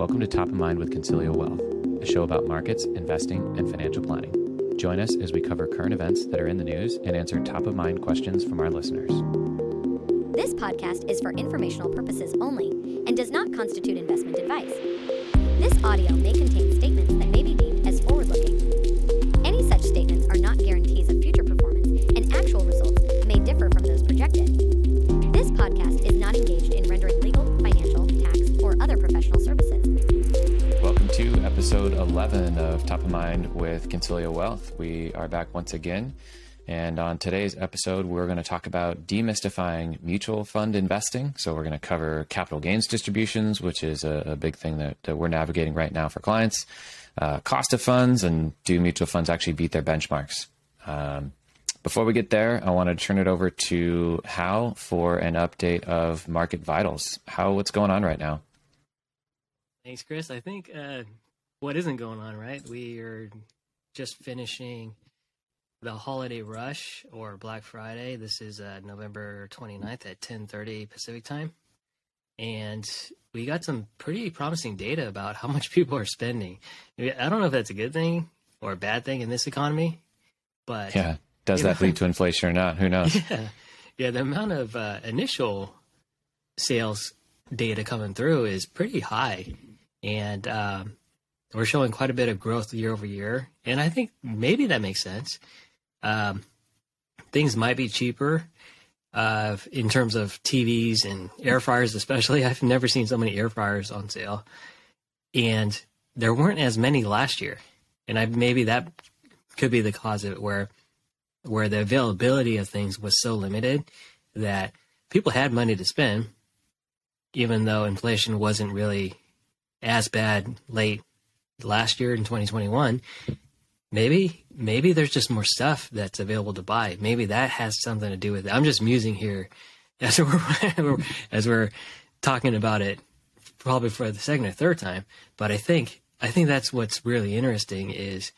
Welcome to Top of Mind with Consilio Wealth, a show about markets, investing, and financial planning. Join us as we cover current events that are in the news and answer top of mind questions from our listeners. This podcast is for informational purposes only and does not constitute investment advice. This audio may contain statements that may be deemed 11 of Top of Mind with Consilio Wealth. We are back once again. And on today's episode, we're going to talk about demystifying mutual fund investing. So, we're going to cover capital gains distributions, which is a, a big thing that, that, we're navigating right now for clients, uh, cost of funds, and do mutual funds actually beat their benchmarks? Um, before we get there, I want to turn it over to Hal for an update of market vitals. Hal what's going on right now? Thanks, Chris. I think uh, what isn't going on, right? We are just finishing the holiday rush or Black Friday. This is uh, November 29th at 10:30 Pacific time. And we got some pretty promising data about how much people are spending. I don't know if that's a good thing or a bad thing in this economy, but yeah, does that know, lead to inflation or not? Who knows? Yeah, yeah. The amount of uh, initial sales data coming through is pretty high, and um, we're showing quite a bit of growth year over year. And I think maybe that makes sense. Um, things might be cheaper uh, in terms of TVs and air fryers, especially. I've never seen so many air fryers on sale, and there weren't as many last year. And I maybe that could be the cause of it, where where the availability of things was so limited that people had money to spend, even though inflation wasn't really as bad late last year in 2021 maybe maybe there's just more stuff that's available to buy. Maybe that has something to do with it. I'm just musing here as we're as we're talking about it probably for the second or third time. But i think i think that's what's really interesting is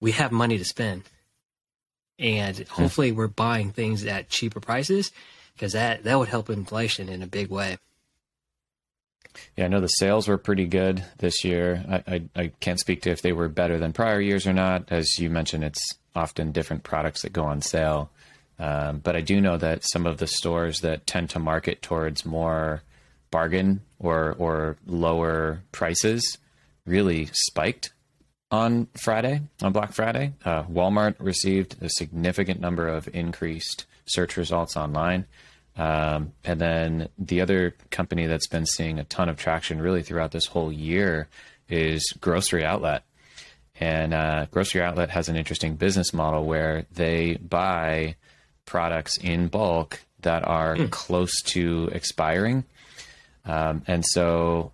we have money to spend. And hmm. hopefully we're buying things at cheaper prices because that that would help inflation in a big way yeah, I know the sales were pretty good this year. I, I, I, can't speak to if they were better than prior years or not. As you mentioned, it's often different products that go on sale. Um, but I do know that some of the stores that tend to market towards more bargain or or lower prices really spiked on Friday, on Black Friday. Uh, Walmart received a significant number of increased search results online. Um, and then the other company that's been seeing a ton of traction really throughout this whole year is Grocery Outlet. And uh, Grocery Outlet has an interesting business model where they buy products in bulk that are mm. close to expiring. Um, and so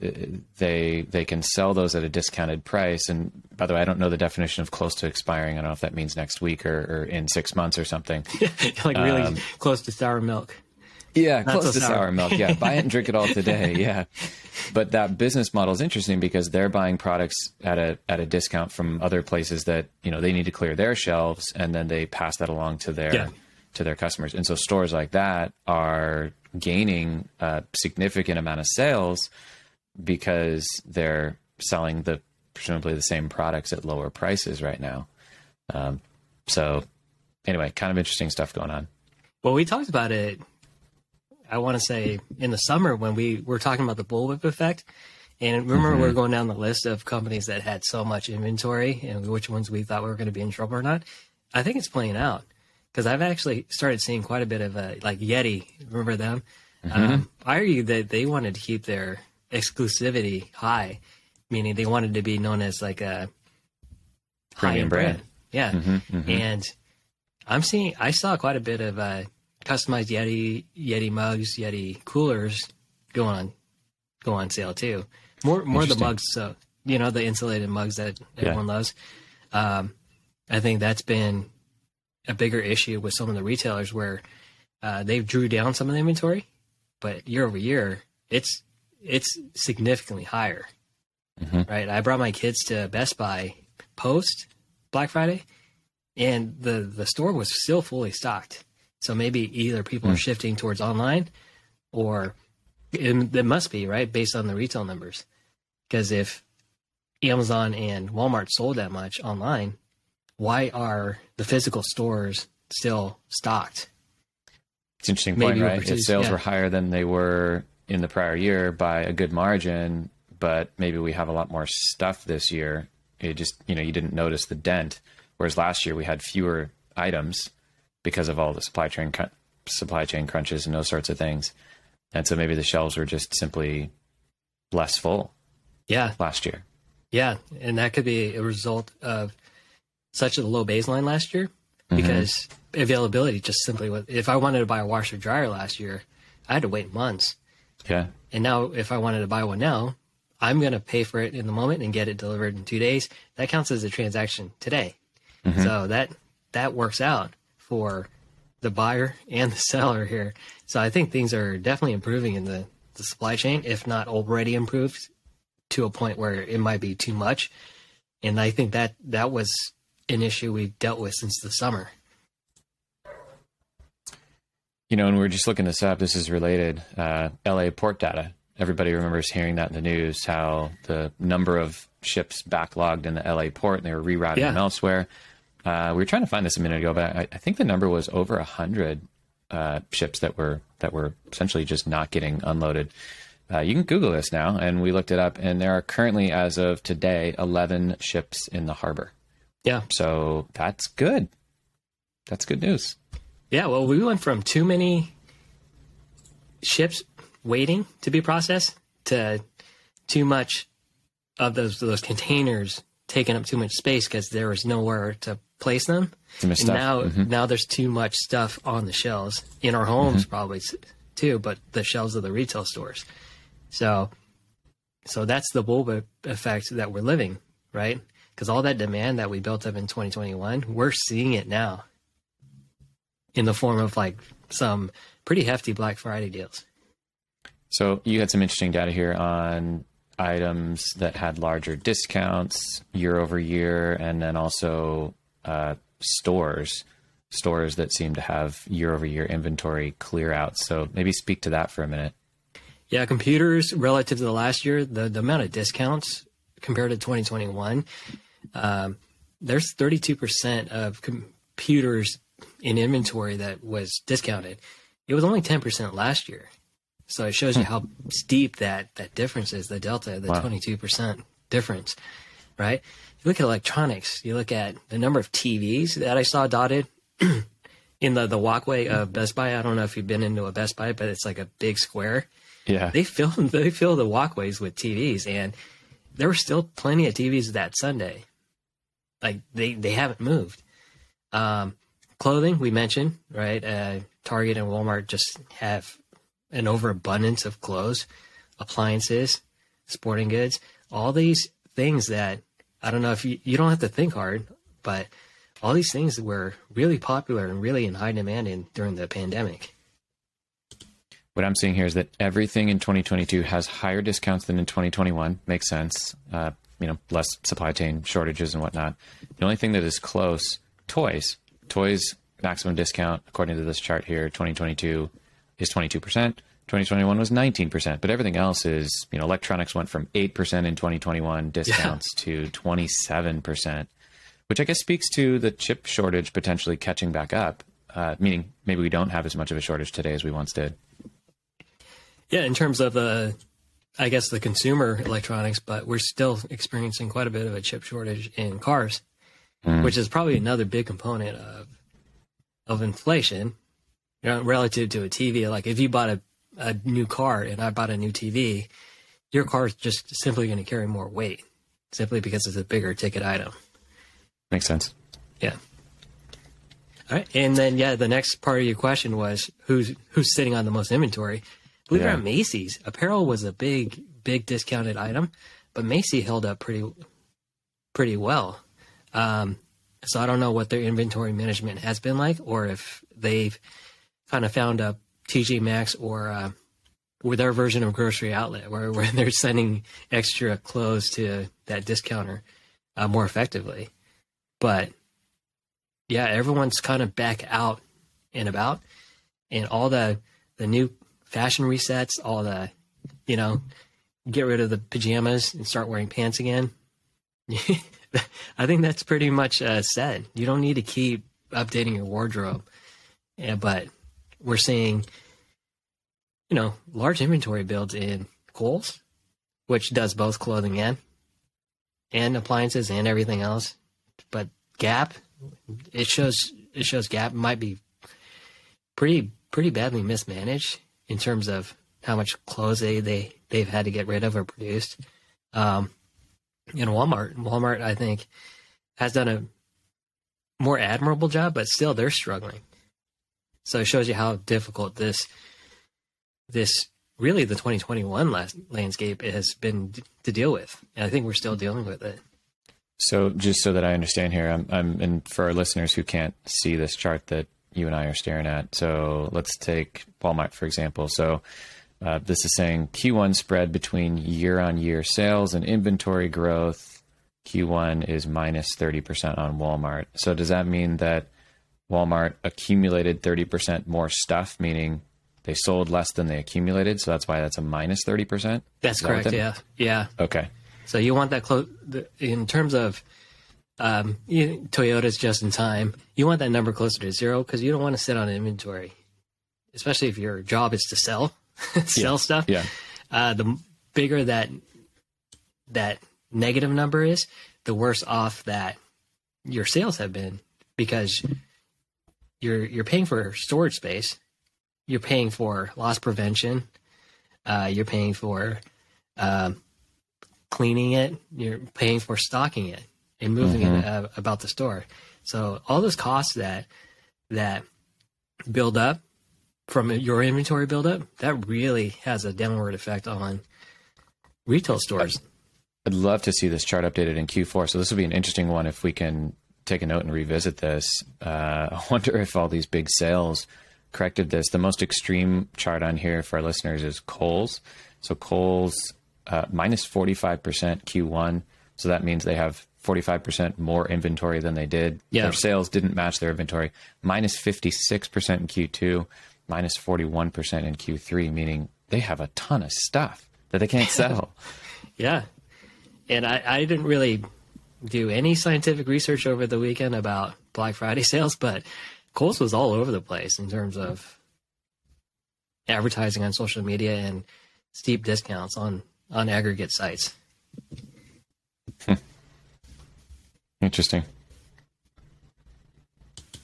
th- they they can sell those at a discounted price. And by the way, I don't know the definition of close to expiring. I don't know if that means next week or, or in six months or something. like really um, close to sour milk. Yeah, Not close so to sour. sour milk. Yeah, buy it and drink it all today. Yeah, but that business model is interesting because they're buying products at a at a discount from other places that you know they need to clear their shelves, and then they pass that along to their yeah. To their customers. And so stores like that are gaining a significant amount of sales because they're selling the presumably the same products at lower prices right now. Um, so anyway, kind of interesting stuff going on. Well, we talked about it. I want to say in the summer when we were talking about the bullwhip effect. And remember, mm-hmm. we are going down the list of companies that had so much inventory and which ones we thought we were going to be in trouble or not. I think it's playing out because I've actually started seeing quite a bit of a, like Yeti. Remember them? Mm-hmm. Um, I argue that they wanted to keep their exclusivity high, meaning they wanted to be known as like a premium brand. brand. Yeah, mm-hmm, mm-hmm. and I'm seeing I saw quite a bit of uh, customized Yeti Yeti mugs, Yeti coolers go on go on sale too. More more the mugs, so you know the insulated mugs that everyone yeah. loves. Um, I think that's been a bigger issue with some of the retailers where uh, they've drew down some of the inventory, but year over year, it's it's significantly higher. Mm-hmm. Right. I brought my kids to Best Buy post Black Friday, and the the store was still fully stocked. So maybe either people mm. are shifting towards online, or it, it, must be right based on the retail numbers. Because if Amazon and Walmart sold that much online, why are the physical stores still stocked? It's an interesting Maybe point, right? If sales yeah. were higher than they were in the prior year by a good margin, but maybe we have a lot more stuff this year. It just, you know, you didn't notice the dent. Whereas last year we had fewer items because of all the supply chain cr- supply chain crunches and those sorts of things. And so maybe the shelves were just simply less full Yeah, last year. yeah, and that could be a result of such a low baseline last year mm-hmm. because availability just simply was. If I wanted to buy a washer dryer last year, I had to wait months. Yeah. And now, if I wanted to buy one now, I'm going to pay for it in the moment and get it delivered in two days. That counts as a transaction today. Mm-hmm. So that that works out for the buyer and the seller here. So I think things are definitely improving in the, the supply chain, if not already improved to a point where it might be too much. And I think that that was an issue we've dealt with since the summer. You know, and we're just looking this up. This is related. Uh, LA port data. Everybody remembers hearing that in the news how the number of ships backlogged in the LA port and they were rerouting Yeah. them elsewhere. Uh, we were trying to find this a minute ago, but I, I think the number was over a hundred uh, ships that were that were essentially just not getting unloaded. Uh, you can Google this now, and we looked it up, and there are currently, as of today, eleven ships in the harbor. Yeah. So that's good. That's good news. Yeah, well, we went from too many ships waiting to be processed to too much of those those containers taking up too much space because there was nowhere to place them. And now, Mhm. now there's too much stuff on the shelves in our homes, probably too, but the shelves of the retail stores. So, so that's the bullwhip effect that we're living, right? Because all that demand that we built up in 2021, we're seeing it now in the form of like some pretty hefty Black Friday deals. So you had some interesting data here on items that had larger discounts year over year, and then also uh, stores, stores that seem to have year over year inventory clear out. So maybe speak to that for a minute. Yeah, computers relative to the last year, the, the amount of discounts compared to 2021, um, there's 32% of computers in inventory that was discounted. It was only 10% last year. So it shows you how steep that, that difference is, the delta, the Wow. 22% difference, right? You look at electronics, you look at the number of TVs that I saw dotted in the, the walkway of Best Buy. I don't know if you've been into a Best Buy, but it's like a big square Yeah. they fill they fill the walkways with TVs, and there were still plenty of TVs that Sunday. Like they they haven't moved. Um, clothing we mentioned right. Uh, Target and Walmart just have an overabundance of clothes, appliances, sporting goods, all these things that I don't know if you you don't have to think hard, but all these things were really popular and really in high demand in during the pandemic. What I'm seeing here is that everything in 2022 has higher discounts than in 2021. Makes sense. Uh, you know, less supply chain shortages and whatnot. The only thing that is close, toys. Toys maximum discount, according to this chart here, 2022 is 22%. 2021 was 19%, but everything else is, you know, electronics went from 8% in 2021 discounts to 27%, which I guess speaks to the chip shortage potentially catching back up, uh, meaning maybe we don't have as much of a shortage today as we once did. Yeah, in terms of the, I guess the consumer electronics, but we're still experiencing quite a bit of a chip shortage in cars, mm. which is probably another big component of of inflation. You know, relative to a TV, like if you bought a, a new car and I bought a new TV, your car is just simply going to carry more weight, simply because it's a bigger ticket item. Makes sense. Yeah. All right, and then yeah, the next part of your question was who's who's sitting on the most inventory. Believe it Yeah. or not, Macy's apparel was a big big discounted item, but Macy held up pretty pretty well. Um, so I don't know what their inventory management has been like, or if they've kind of found a TJ Maxx or uh, with their version of grocery outlet, where where they're sending extra clothes to that discounter uh, more effectively. But yeah, everyone's kind of back out and about, and all the the new fashion resets, all the you know get rid of the pajamas and start wearing pants again, I think that's pretty much uh, set. You don't need to keep updating your wardrobe. Yeah, but we're seeing, you know, large inventory builds in Kohl's, which does both clothing and and appliances and everything else. But Gap, it shows it shows Gap might be pretty pretty badly mismanaged in terms of how much clothes they, they they've had to get rid of or produced. Um, in Walmart, Walmart I think has done a more admirable job, but still they're struggling. So it shows you how difficult this this really the 2021 last landscape has been to deal with, and I think we're still dealing with it. So just so that I understand here, I'm, I'm and for our listeners who can't see this chart that you and I are staring at. So let's take Walmart for example. So uh, this is saying Q1 spread between year on year sales and inventory growth. Q1 is minus 30% on Walmart. So does that mean that Walmart accumulated 30% more stuff, meaning they sold less than they accumulated? So that's why that's a minus 30%? That's correct. That yeah. Yeah. Okay. So you want that close in terms of um, you, Toyota's just in time. You want that number closer to zero because you don't want to sit on inventory, especially if your job is to sell. sell yeah. stuff. Yeah. Uh, the bigger that that negative number is, the worse off that your sales have been because you're you're paying for storage space, you're paying for loss prevention, uh, you're paying for um, cleaning it, you're paying for stocking it and moving mm-hmm. it uh, about the store. So all those costs that that build up from your inventory buildup, that really has a downward effect on retail stores. I'd love to see this chart updated in Q4. So this will be an interesting one if we can take a note and revisit this. Uh, I wonder if all these big sales corrected this. The most extreme chart on here for our listeners is Kohl's. So Kohl's uh, minus 45% Q1. So that means they have 45% more inventory than they did. Yeah. Their sales didn't match their inventory. Minus 56% in Q2 minus 41% in Q3, meaning they have a ton of stuff that they can't sell. yeah. And I, I didn't really do any scientific research over the weekend about Black Friday sales, but Kohl's was all over the place in terms of advertising on social media and steep discounts on, on aggregate sites. Interesting.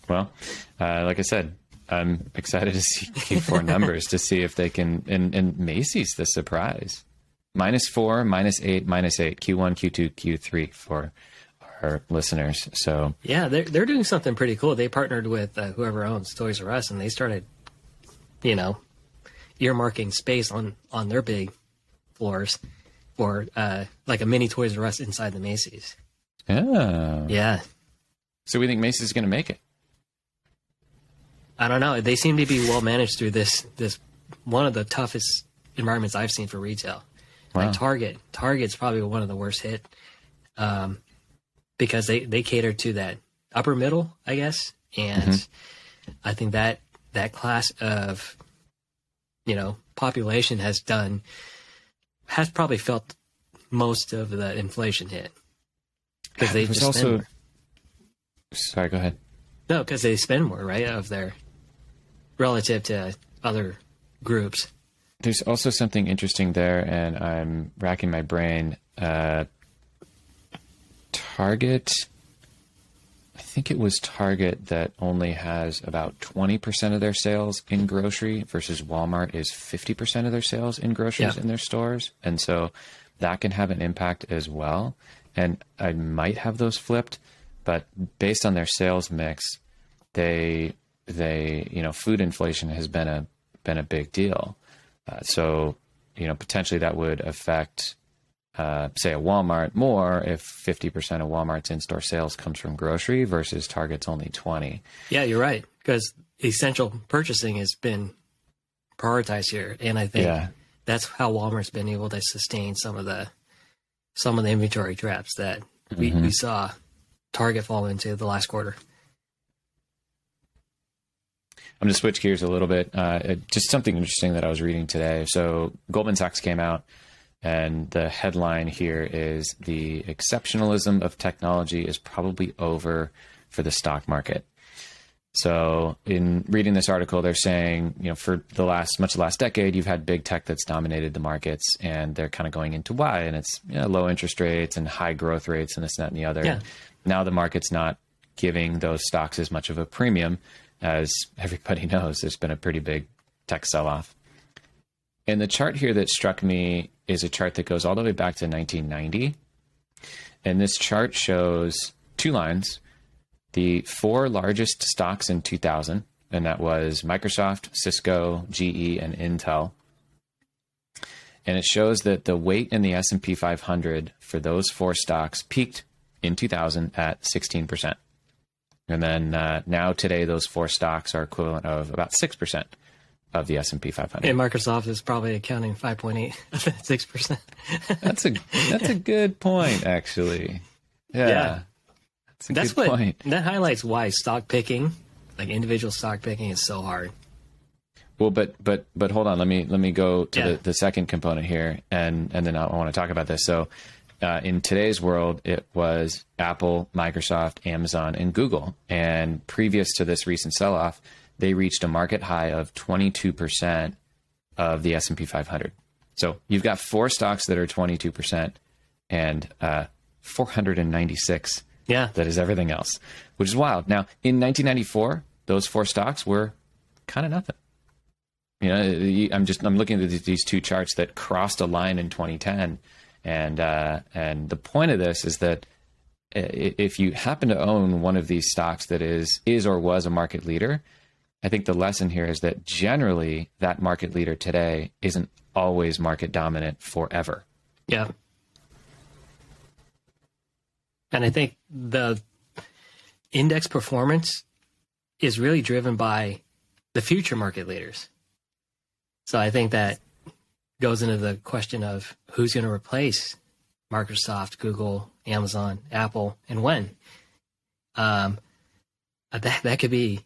Well, uh, like I said, I'm excited to see Q4 numbers to see if they can. And, and Macy's the surprise minus four, minus eight, minus eight. Q1, Q2, Q3 for our listeners. So yeah, they're they're doing something pretty cool. They partnered with uh, whoever owns Toys R Us, and they started, you know, earmarking space on on their big floors for uh, like a mini Toys R Us inside the Macy's. Yeah. Yeah. So we think Macy's is going to make it. I don't know. They seem to be well managed through this this one of the toughest environments I've seen for retail. Wow. Like Target, Target's probably one of the worst hit um, because they they cater to that upper middle, I guess, and mm-hmm. I think that that class of you know population has done has probably felt most of the inflation hit because they just also. Sorry, go ahead. No, because they spend more, right, of their relative to other groups. There's also something interesting there, and I'm racking my brain. Uh, Target, I think it was Target that only has about 20% of their sales in grocery versus Walmart is 50% of their sales in groceries yeah. in their stores. And so that can have an impact as well. And I might have those flipped, but based on their sales mix, they they you know food inflation has been a been a big deal. Uh, so you know potentially that would affect uh, say a Walmart more if 50% of Walmart's in-store sales comes from grocery versus Target's only 20. Yeah, you're right because essential purchasing has been prioritized here, and I think yeah. that's how Walmart's been able to sustain some of the some of the inventory traps that we, mm-hmm. we saw Target fall into the last quarter. I'm going to switch gears a little bit. Uh, just something interesting that I was reading today. So Goldman Sachs came out And the headline here is The exceptionalism of technology is probably over for the stock market. So, in reading this article, they're saying, you know, for the last much of the last decade, you've had big tech that's dominated the markets, and they're kind of going into why, and it's you know, low interest rates and high growth rates, and this, and that, and the other. Yeah. Now the market's not giving those stocks as much of a premium, as everybody knows. There's been a pretty big tech sell-off. And the chart here that struck me is a chart that goes all the way back to 1990, and this chart shows two lines the four largest stocks in 2000, and that was Microsoft, Cisco, GE, and Intel. And it shows that the weight in the S&P 500 for those four stocks peaked in 2000 at 16%. And then uh, now today, those four stocks are equivalent of about 6% of the S&P 500. And Microsoft is probably accounting 5.8 6%. That's a that's a good point, actually. Yeah, Yeah. That's That's what point. that highlights why stock picking, like individual stock picking, is so hard. Well, but but but hold on. Let me let me go to Yeah. the, the second component here, and and then I want to talk about this. So, uh, in today's world, it was Apple, Microsoft, Amazon, and Google. And previous to this recent sell-off, they reached a market high of 22 percent of the S and P 500. So you've got four stocks that are 22 percent, and uh, 496 Yeah. that is everything else, which is wild. Now, in 1994, those four stocks were kind of nothing. You know, I'm just I'm looking at these- two charts that crossed a line in 2010, and uh, and the point of this is that if you happen to own one of these stocks that is is or was a market leader, I think the lesson here is that generally that market leader today isn't always market dominant forever. Yeah. And I think the index performance is really driven by the future market leaders. So I think that goes into the question of who's going to replace Microsoft, Google, Amazon, Apple, and when. Um, that that could be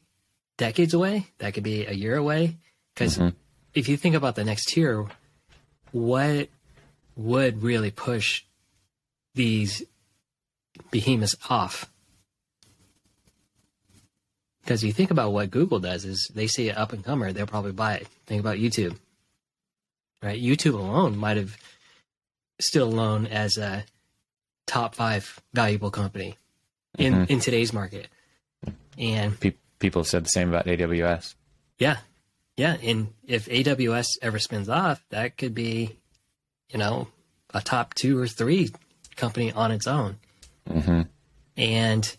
decades away. That could be a year away. Because Mhm. if you think about the next tier, what would really push these behemoths off? Because you think about what Google does is they see an up and comer, they'll probably buy it. Think about YouTube, right? YouTube alone might have still alone as a top five valuable company in Mhm. in today's market, and Pe- people said the same about AWS. yeah, yeah. And if AWS ever spins off, that could be, you know, a top two or three company on its own. Hmm And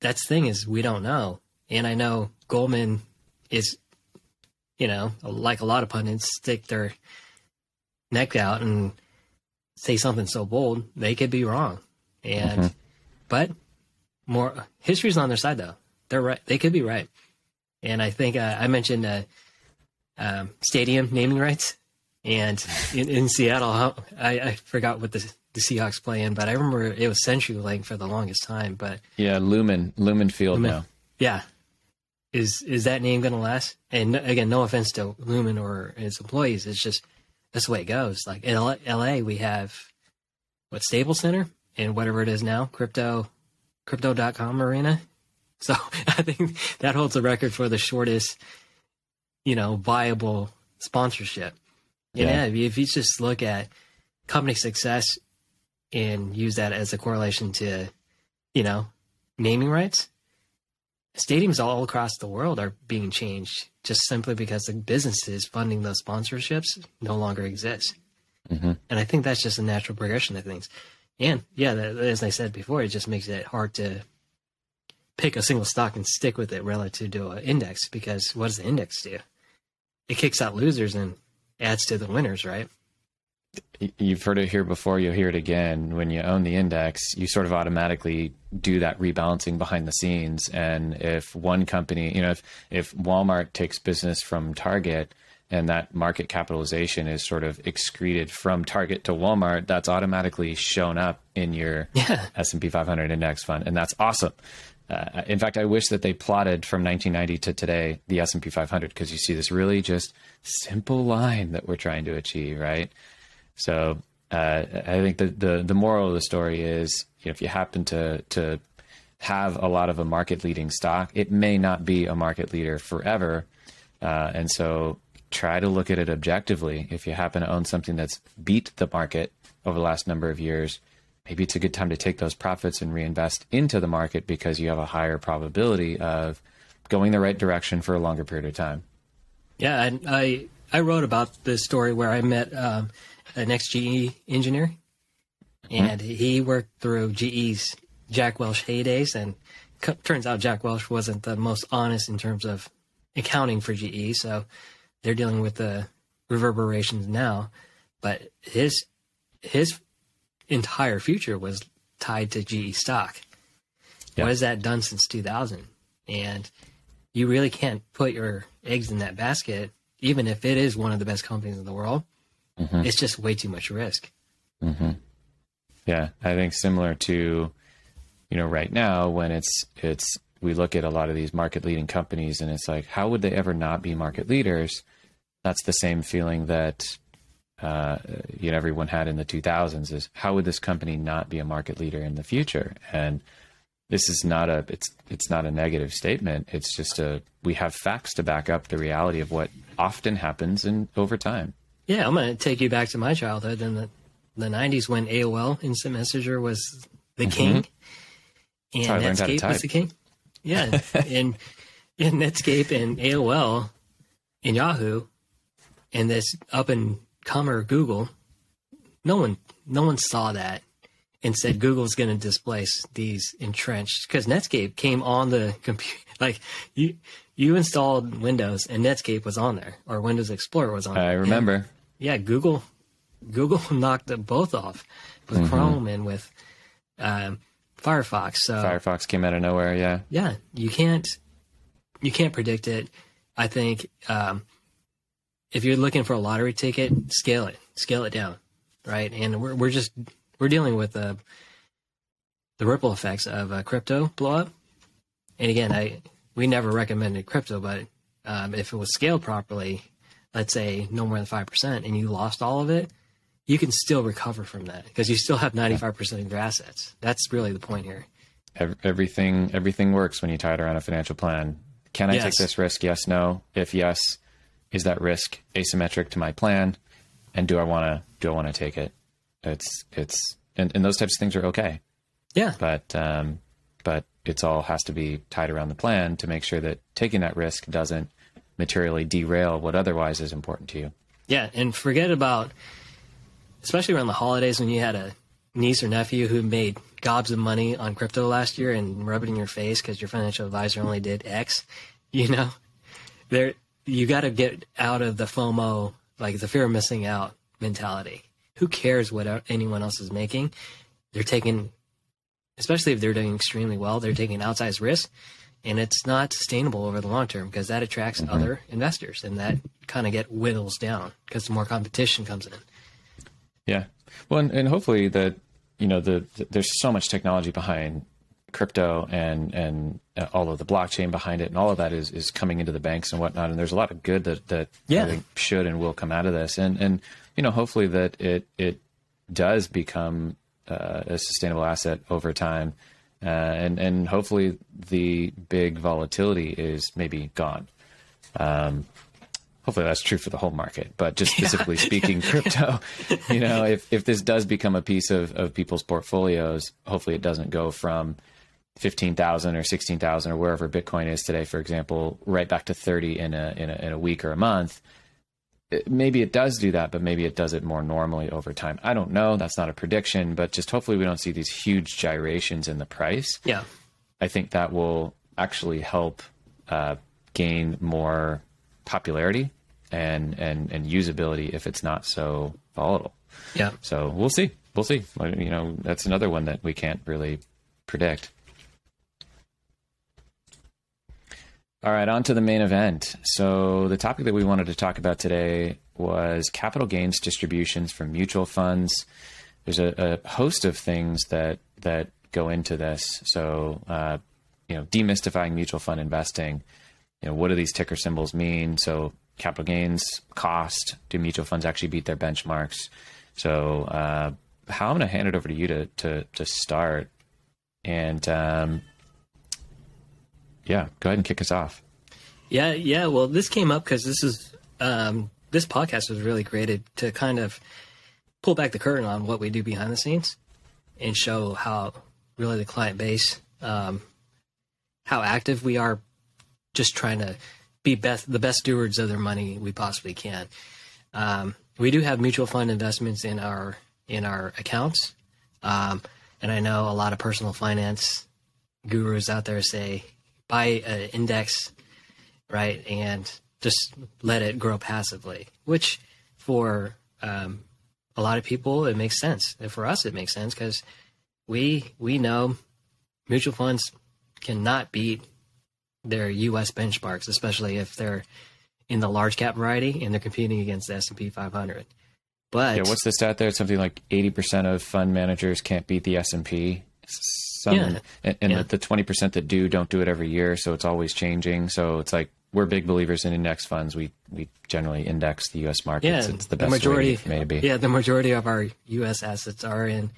that's the thing is we don't know. And I know Goldman is, you know, like a lot of pundits, stick their neck out and say something so bold, they could be wrong. And Mhm. but more history's on their side though. They're right. They could be right. And I think uh, I mentioned uh, um, stadium naming rights, and in, in Seattle, I, I forgot what the the Seahawks play in, but I remember it was CenturyLink for the longest time. But Yeah, Lumen Lumen Field Lumen. now. yeah, is is that name going to last? And again, no offense to Lumen or its employees, it's just that's the way it goes. Like in L- L.A., we have what Staples Center and whatever it is now, crypto crypto.com arena. So I think that holds the record for the shortest, you know, viable sponsorship. Yeah. yeah, if you just look at company success and use that as a correlation to, you know, naming rights, stadiums all across the world are being changed just simply because the businesses funding those sponsorships no longer exist. Mhm. And I think that's just a natural progression of things. And yeah, that, as I said before, it just makes it hard to pick a single stock and stick with it relative to an index because what does the index do? It kicks out losers and adds to the winners, right? You've heard it here before, you'll hear it again. When you own the index, you sort of automatically do that rebalancing behind the scenes. And if one company, you know, if, if Walmart takes business from Target and that market capitalization is sort of excreted from Target to Walmart, that's automatically shown up in your Yeah. S&P 500 index fund. And that's awesome. Uh, in fact, I wish that they plotted from 1990 to today the S&P 500 because you see this really just simple line that we're trying to achieve, right? So uh, I think the, the the moral of the story is you know, if you happen to to have a lot of a market leading stock, it may not be a market leader forever, uh, and so try to look at it objectively. If you happen to own something that's beat the market over the last number of years, maybe it's a good time to take those profits and reinvest into the market because you have a higher probability of going the right direction for a longer period of time. Yeah, I I, I wrote about this story where I met um, an ex GE engineer, and mm-hmm. he worked through GE's Jack Welch heydays, and c- turns out Jack Welch wasn't the most honest in terms of accounting for GE, so they're dealing with the reverberations now. But his his entire future was tied to GE stock. Yeah. What has that done since 2000? And you really can't put your eggs in that basket, even if it is one of the best companies in the world. Mm-hmm. It's just way too much risk. Mm-hmm. Yeah, I think similar to, you know, right now when it's it's we look at a lot of these market leading companies and it's like, how would they ever not be market leaders? That's the same feeling that uh, you know everyone had in the 2000s is how would this company not be a market leader in the future and this is not a it's it's not a negative statement it's just a we have facts to back up the reality of what often happens in over time yeah i'm going to take you back to my childhood in the the 90s when aol instant messenger was the mm-hmm. king and netscape was the king yeah and, and netscape and aol and yahoo and this up and comer google no one no one saw that and said Google's going to displace these entrenched because Netscape came on the computer. Like you, you installed Windows and Netscape was on there, or Windows Explorer was on. There. I there. remember. Yeah, Google, Google knocked them both off with mm-hmm. Chrome and with um, Firefox. So Firefox came out of nowhere. Yeah. Yeah, you can't, you can't predict it. I think um, if you're looking for a lottery ticket, scale it, scale it down, right? And we're we're just we're dealing with the the ripple effects of a crypto blow up. And again, I we never recommended crypto, but um, if it was scaled properly, let's say no more than five percent, and you lost all of it, you can still recover from that because you still have ninety five percent of your assets. That's really the point here. Everything everything works when you tie it around a financial plan. Can I yes. take this risk? Yes, no. If yes, is that risk asymmetric to my plan? And do I want to do I want to take it? It's it's and, and those types of things are okay. Yeah. But um, but it's all has to be tied around the plan to make sure that taking that risk doesn't materially derail what otherwise is important to you. Yeah, and forget about especially around the holidays when you had a niece or nephew who made gobs of money on crypto last year and rub it in your face because your financial advisor only did X. You know, there you got to get out of the FOMO, like the fear of missing out mentality who cares what anyone else is making? They're taking, especially if they're doing extremely well, they're taking outsized risk, and it's not sustainable over the long term because that attracts mm-hmm. other investors, and that kind of get whittles down because more competition comes in. Yeah, well, and, and hopefully that you know the, the, there's so much technology behind crypto and and all of the blockchain behind it and all of that is is coming into the banks and whatnot and there's a lot of good that that yeah. I think should and will come out of this and and you know, hopefully that it it does become uh, a sustainable asset over time, uh, and and hopefully the big volatility is maybe gone. Um, hopefully that's true for the whole market, but just specifically yeah. speaking, crypto, you know, if, if this does become a piece of, of people's portfolios, hopefully it doesn't go from 15,000 or 16,000 or wherever Bitcoin is today, for example, right back to 30 in a, in a, in a week or a month maybe it does do that, but maybe it does it more normally over time. I don't know. That's not a prediction, but just hopefully we don't see these huge gyrations in the price. Yeah. I think that will actually help uh, gain more popularity and, and, and usability if it's not so volatile. Yeah. So we'll see. We'll see. You know, that's another one that we can't really predict. All right, on to the main event. So, the topic that we wanted to talk about today was capital gains distributions from mutual funds. There's a, a host of things that that go into this. So, uh, you know, demystifying mutual fund investing. You know, what do these ticker symbols mean? So, capital gains, cost. Do mutual funds actually beat their benchmarks? So, uh, Hal I'm going to hand it over to you to to to start, and um, yeah, go ahead and kick us off. Yeah, yeah. Well, this came up because this is um, this podcast was really created to kind of pull back the curtain on what we do behind the scenes and show how really the client base, um, how active we are, just trying to be best the best stewards of their money we possibly can. Um, we do have mutual fund investments in our in our accounts, um, and I know a lot of personal finance gurus out there say buy an index, right, and just let it grow passively. Which for um, a lot of people it makes sense. And for us, it makes sense because we we know mutual funds cannot beat their U.S. benchmarks, especially if they're in the large cap variety and they're competing against the S and P 500. But Yeah, what's the stat there? It's something like 80% of fund managers can't beat the S&P. Some, Yeah. And, and Yeah. the 20% that do don't do it every year, so it's always changing. So it's like we're big believers in index funds. We we generally index the U.S. markets. yeah, it's the best majority maybe. Yeah, the majority of our U.S. assets are in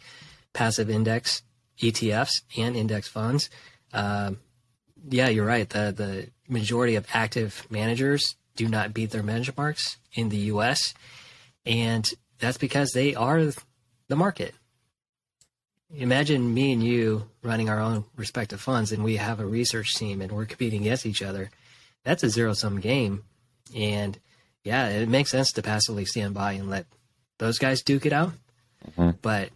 passive index ETFs and index funds. Um, yeah, you're right. The the majority of active managers do not beat their benchmarks in the U.S. and that's because they are the market. Imagine me and you running our own respective funds, and we have a research team, and we're competing against each other. That's a zero sum game, and yeah, it makes sense to passively stand by and let those guys duke it out. But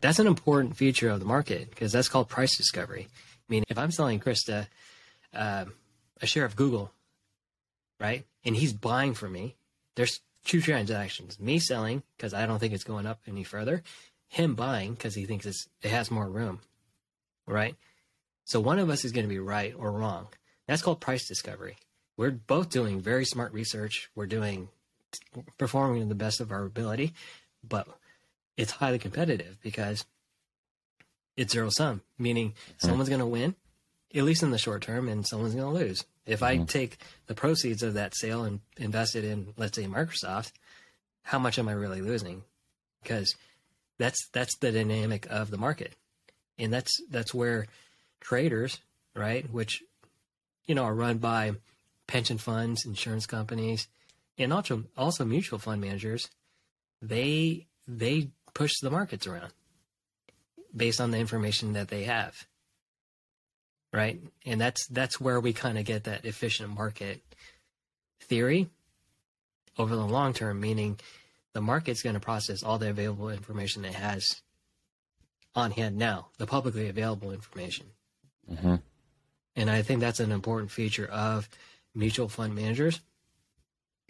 that's an important feature of the market because that's called price discovery. I mean, if I'm selling Krista um, a share of Google, right, and he's buying from me, there's two transactions: me selling because I don't think it's going up any further, him buying because he thinks it's, it has more room, right? So one of us is going to be right or wrong. That's called price discovery. We're both doing very smart research. We're doing performing to the best of our ability, but it's highly competitive because it's zero sum, meaning someone's going to win, at least in the short term, and someone's going to lose. If I mm-hmm. take the proceeds of that sale and invest it in, let's say, Microsoft, how much am I really losing? Because that's that's the dynamic of the market, and that's that's where traders, right, which you know are run by pension funds, insurance companies, and also also mutual fund managers, they they push the markets around based on the information that they have. Right? And that's that's where we kind of get that efficient market theory over the long term, meaning the market's going to process all the available information it has on hand now, the publicly available information. hmm And I think that's an important feature of mutual fund managers.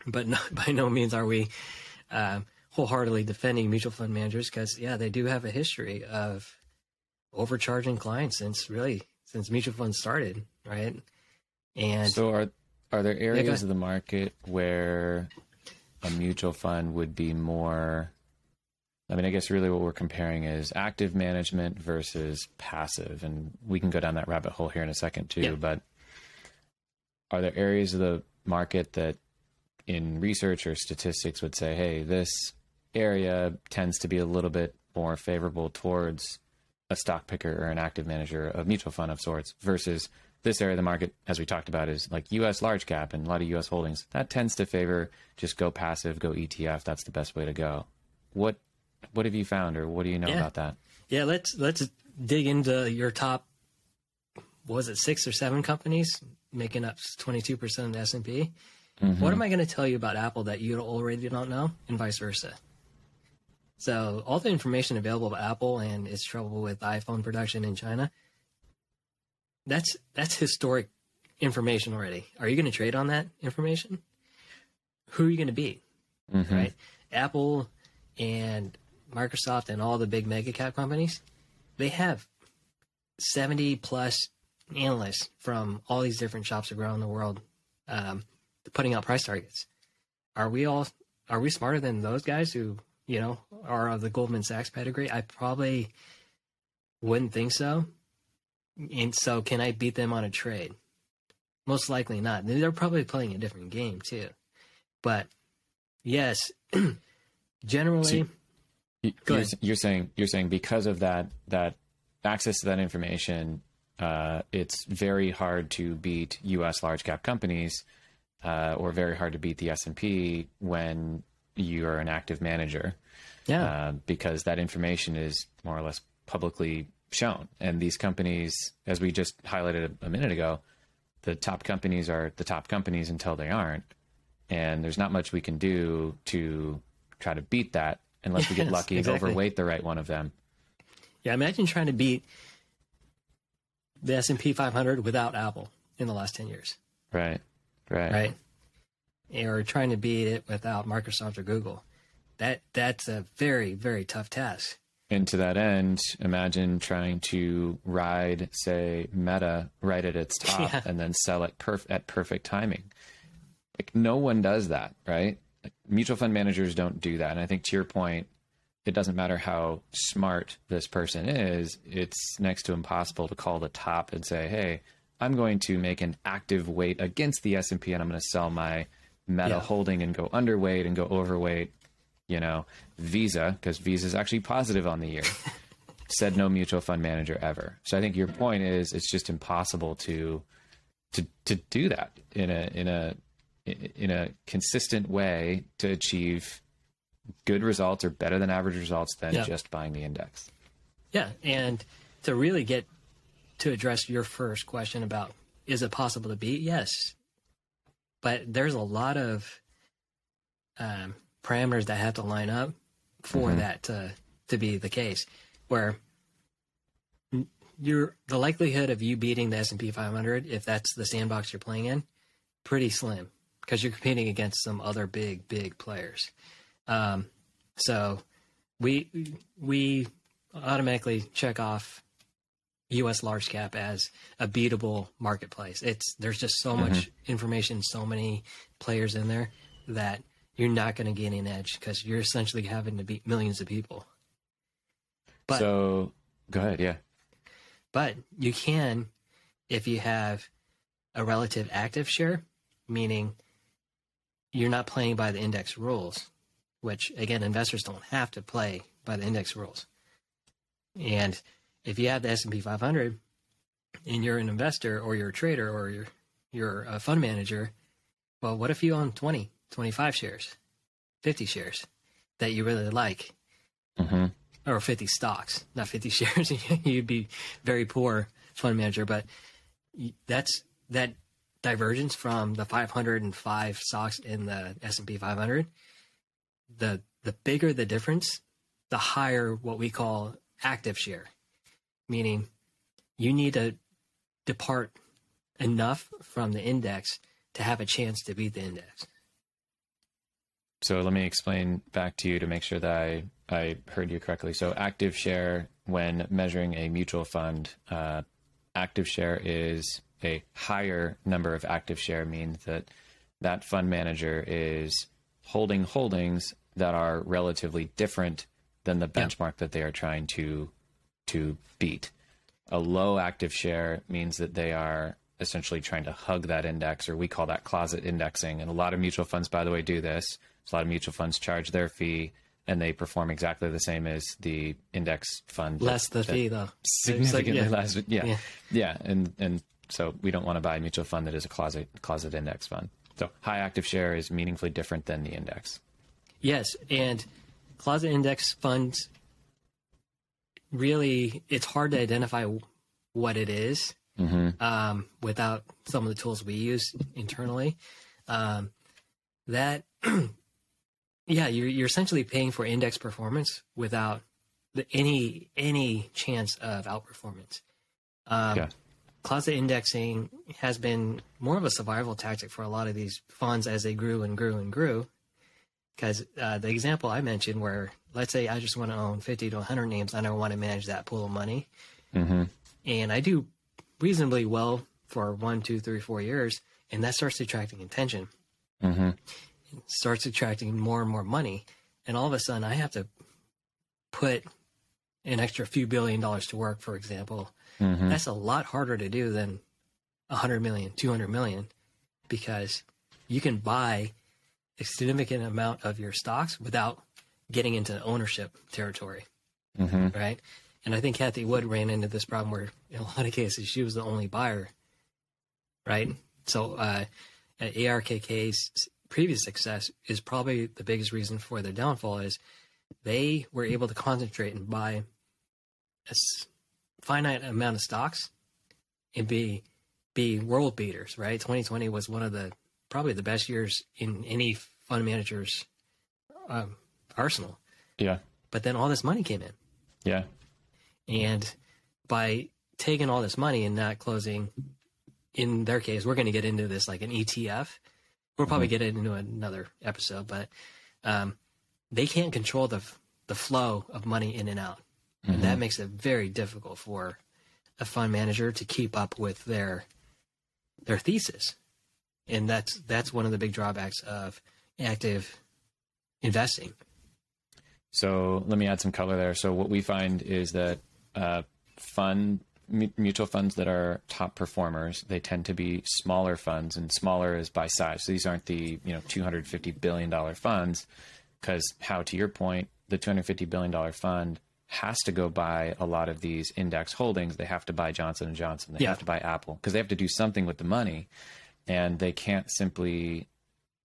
But no, by no means are we um, wholeheartedly defending mutual fund managers because, yeah, they do have a history of overcharging clients since really since mutual funds started, right? And So are are there areas of the market where a mutual fund would be more I mean, I guess really what we're comparing is active management versus passive and we can go down that rabbit hole here in a second too, Yeah. but are there areas of the market that in research or statistics would say, hey, this area tends to be a little bit more favorable towards a stock picker or an active manager of mutual fund of sorts versus this area of the market, as we talked about, is like U.S. large cap and a lot of U.S. holdings. That tends to favor just go passive, go ETF. That's the best way to go. What what have you found, or what do you know Yeah. about that? yeah, let's let's dig into your top. Was it six or seven companies making up twenty two percent of the S and P? Mm-hmm. What am I going to tell you about Apple that you already don't know, and vice versa? So all the information available about Apple and its trouble with iPhone production in China, that's that's historic information already. Are you going to trade on that information? Who are you going to beat? Mhm. Right? Apple and Microsoft and all the big mega cap companies, they have 70 plus analysts from all these different shops around the world um, putting out price targets. Are we all are we smarter than those guys who you know are of the Goldman Sachs pedigree? I probably wouldn't think so. And so, can I beat them on a trade? Most likely not. They're probably playing a different game too. But yes, generally, So- you, you're, you're saying you're saying because of that that access to that information, uh, it's very hard to beat U.S. large cap companies, uh, or very hard to beat the S and P when you are an active manager, Yeah. uh, because that information is more or less publicly shown. And these companies, as we just highlighted a, a minute ago, the top companies are the top companies until they aren't, and there's not much we can do to try to beat that unless we get Yes, lucky and overweight the right one of them. Yeah, imagine trying to beat the S and P 500 without Apple in the last 10 years, Right. Right. right? Or trying to beat it without Microsoft or Google. That that's a very very tough task. And to that end, imagine trying to ride, say, Meta right at its top Yeah. and then sell it perf- at perfect timing. Like no one does that, right? Like, mutual fund managers don't do that. And I think to your point, it doesn't matter how smart this person is, it's next to impossible to call the top and say, "Hey, I'm going to make an active weight against the S&P and I'm going to sell my Meta Yeah. holding and go underweight and go overweight." You know, Visa because Visa is actually positive on the year. said no mutual fund manager ever. So I think your point is it's just impossible to to to do that in a in a in a consistent way to achieve good results or better than average results than Yeah. just buying the index. Yeah, and to really get to address your first question about is it possible to beat? Yes, but there's a lot of um, parameters that have to line up for that to to be the case. Where you're the likelihood of you beating the S and P 500 if that's the sandbox you're playing in, pretty slim because you're competing against some other big big players. Um, so we we automatically check off U.S. large cap as a beatable marketplace. It's there's just so much information, so many players in there that you're not going to gain an edge because you're essentially having to beat millions of people. But so go ahead, yeah. but you can if you have a relative active share, meaning you're not playing by the index rules, which again investors don't have to play by the index rules. And if you have the S&P 500 and you're an investor or you're a trader or you're you're a fund manager, well what if you own 20, 25 shares, 50 shares that you really like hmm or 50 stocks, not 50 shares. You'd be very poor fund manager, but that's that divergence from the 505 stocks in the S&P 500. The the bigger the difference, the higher what we call active share, meaning you need to depart enough from the index to have a chance to beat the index. So let me explain back to you to make sure that I, I heard you correctly. So active share, when measuring a mutual fund, uh, active share is a higher number of active share means that that fund manager is holding holdings that are relatively different than the Yeah. benchmark that they are trying to to beat. A low active share means that they are essentially trying to hug that index, or we call that closet indexing. And a lot of mutual funds, by the way, do this. A lot of mutual funds charge their fee, and they perform exactly the same as the index fund. Less the fee though. significantly like, yeah. less. Yeah. yeah, Yeah. and and so we don't want to buy a mutual fund that is a closet closet index fund. So high active share is meaningfully different than the index. Yes, and closet index funds really it's hard to identify what it is, um, without some of the tools we use internally. Um, that yeah, you're you're essentially paying for index performance without the, any any chance of outperformance. Um, Yeah. Closet indexing has been more of a survival tactic for a lot of these funds as they grew and grew and grew because uh, the example I mentioned, where let's say I just want to own 50 to 100 names, and I want to manage that pool of money, Mm-hmm. and I do reasonably well for one, two, three, four years, and that starts attracting attention, Mm-hmm. Starts attracting more and more money, and all of a sudden I have to put an extra few billion dollars to work, for example. Mm-hmm. That's a lot harder to do than 100 million, 200 million, because you can buy a significant amount of your stocks without getting into ownership territory, hmm right? And I think Cathie Wood ran into this problem where, in a lot of cases, she was the only buyer, right? So, uh, ARKK's previous success is probably the biggest reason for their downfall is they were able to concentrate and buy a finite amount of stocks and be be world beaters, right? 2020 was one of the probably the best years in any fund manager's um, arsenal. Yeah. But then all this money came in. Yeah. And by taking all this money and not closing, in their case, we're going to get into this like an ETF. We'll probably get into another episode, but um, they can't control the the flow of money in and out, and that makes it very difficult for a fund manager to keep up with their their thesis, and that's that's one of the big drawbacks of active investing. So let me add some color there. So what we find is that uh, fund mutual funds that are top performers, they tend to be smaller funds, and smaller is by size. So these aren't the you know 250 billion dollar funds, because how to your point, the 250 billion dollar fund has to go buy a lot of these index holdings. They have to buy Johnson and Johnson. They Yeah. have to buy Apple because they have to do something with the money, and they can't simply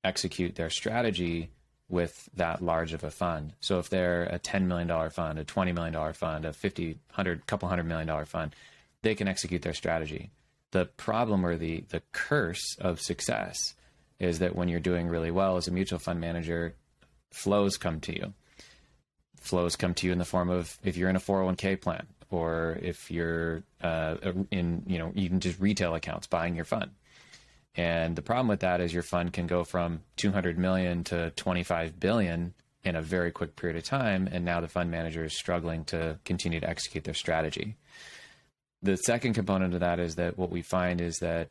execute their strategy with that large of a fund. So if they're a $10 million fund, a $20 million fund, a 50, 100, couple hundred million dollar fund, they can execute their strategy. The problem or the, the curse of success is that when you're doing really well as a mutual fund manager, flows come to you. Flows come to you in the form of if you're in a 401k plan or if you're uh, in, you know, even just retail accounts buying your fund. And the problem with that is your fund can go from 200 million to 25 billion in a very quick period of time. And now the fund manager is struggling to continue to execute their strategy. The second component of that is that what we find is that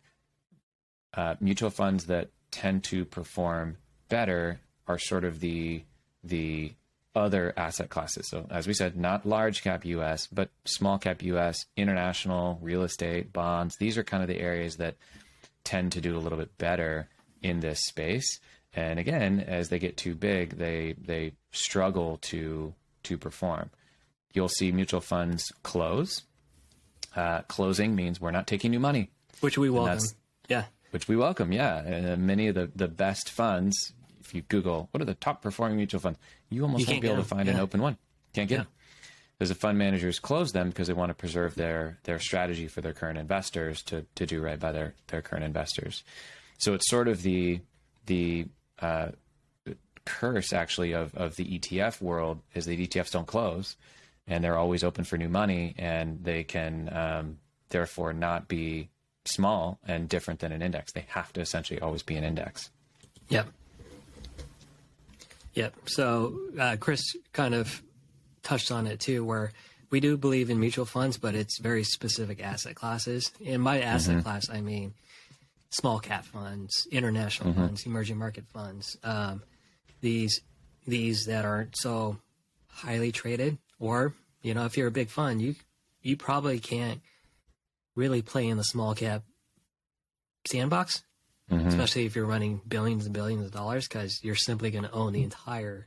uh, mutual funds that tend to perform better are sort of the the other asset classes. So as we said, not large cap US, but small cap US, international, real estate, bonds. These are kind of the areas that tend to do a little bit better in this space. And again, as they get too big, they they struggle to to perform. You'll see mutual funds close. Uh, closing means we're not taking new money, which we welcome. Yeah, which we welcome. Yeah, and uh, many of the the best funds. If you Google what are the top performing mutual funds, you almost You won't can't be able to find an open one. Can't get Yeah. Because the fund managers close them because they want to preserve their their strategy for their current investors to to do right by their their current investors. So it's sort of the the uh, curse actually of of the ETF world is that ETFs don't close and they're always open for new money and they can um, therefore not be small and different than an index. They have to essentially always be an index. Yep. Yep. So uh, Chris kind of touched on it too, where we do believe in mutual funds, but it's very specific asset classes. And by asset mm-hmm. class, I mean small cap funds, international mm-hmm. funds, emerging market funds. Um, these these that aren't so highly traded, or you know, if you're a big fund, you you probably can't really play in the small cap sandbox mm-hmm. especially if you're running billions and billions of dollars because you're simply going to own the entire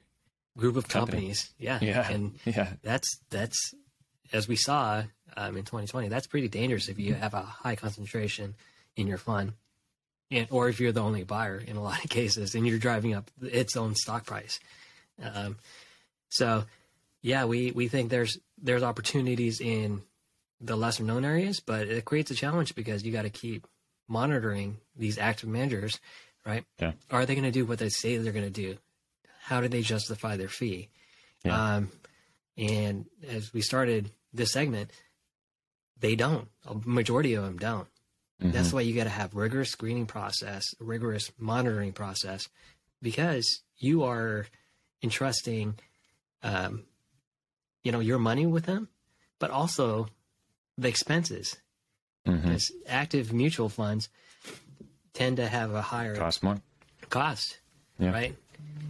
group of Company. companies yeah Yeah. and Yeah. that's that's as we saw um, in 2020 that's pretty dangerous if you have a high concentration in your fund and, or if you're the only buyer in a lot of cases and you're driving up its own stock price um, so yeah we we think there's there's opportunities in the lesser known areas but it creates a challenge because you got to keep monitoring these active managers right Yeah. are they going to do what they say they're going to do how do they justify their fee Yeah. um, and as we started this segment they don't a majority of them don't Mm-hmm. that's why you got to have rigorous screening process rigorous monitoring process because you are entrusting um, you know your money with them but also the expenses because active mutual funds tend to have a higher Cost more. cost, Yeah. right?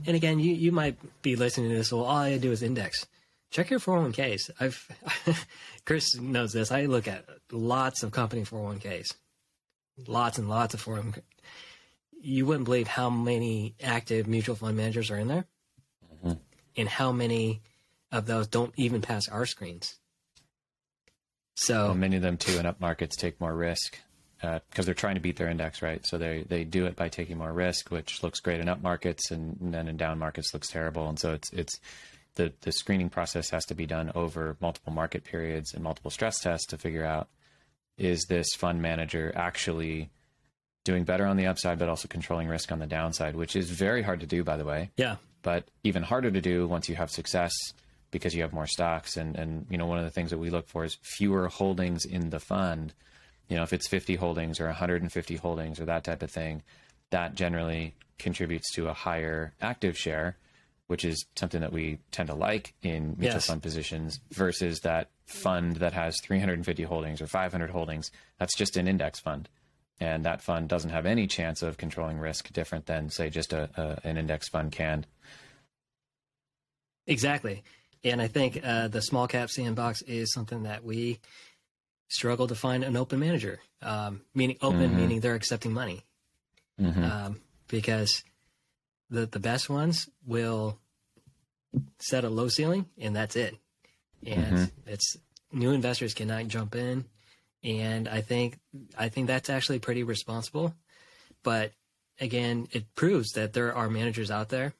And again, you, you might be listening to this. Well, all I do is index. Check your 401ks. I've Chris knows this. I look at lots of company 401ks, lots and lots of 401. You wouldn't believe how many active mutual fund managers are in there, mm-hmm. and how many of those don't even pass our screens. So well, many of them too in up markets take more risk because uh, they're trying to beat their index, right? So they they do it by taking more risk, which looks great in up markets, and, and then in down markets looks terrible. And so it's it's the the screening process has to be done over multiple market periods and multiple stress tests to figure out is this fund manager actually doing better on the upside, but also controlling risk on the downside, which is very hard to do, by the way. Yeah. But even harder to do once you have success because you have more stocks. And, and, you know, one of the things that we look for is fewer holdings in the fund. You know, if it's 50 holdings or 150 holdings or that type of thing, that generally contributes to a higher active share, which is something that we tend to like in mutual yes. fund positions versus that fund that has 350 holdings or 500 holdings. That's just an index fund. And that fund doesn't have any chance of controlling risk different than, say, just a, a an index fund can. Exactly. And I think uh, the small cap sandbox is something that we struggle to find an open manager. Um, meaning open, mm-hmm. meaning they're accepting money. Mm-hmm. Um, because the the best ones will set a low ceiling and that's it. And mm-hmm. it's new investors cannot jump in. And I think I think that's actually pretty responsible. But again, it proves that there are managers out there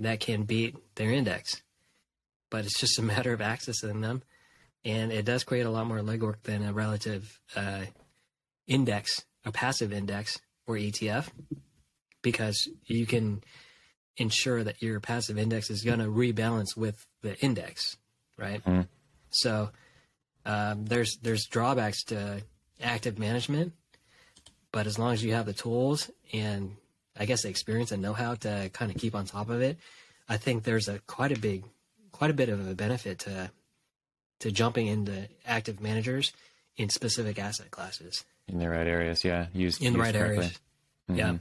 that can beat their index but it's just a matter of accessing them. And it does create a lot more legwork than a relative uh, index, a passive index or ETF, because you can ensure that your passive index is going to rebalance with the index, right? Mm-hmm. So um, there's there's drawbacks to active management, but as long as you have the tools and I guess the experience and know-how to kind of keep on top of it, I think there's a quite a big quite a bit of a benefit to to jumping into active managers in specific asset classes in the right areas. Yeah, use in the right correctly. areas. Mm-hmm. Yeah.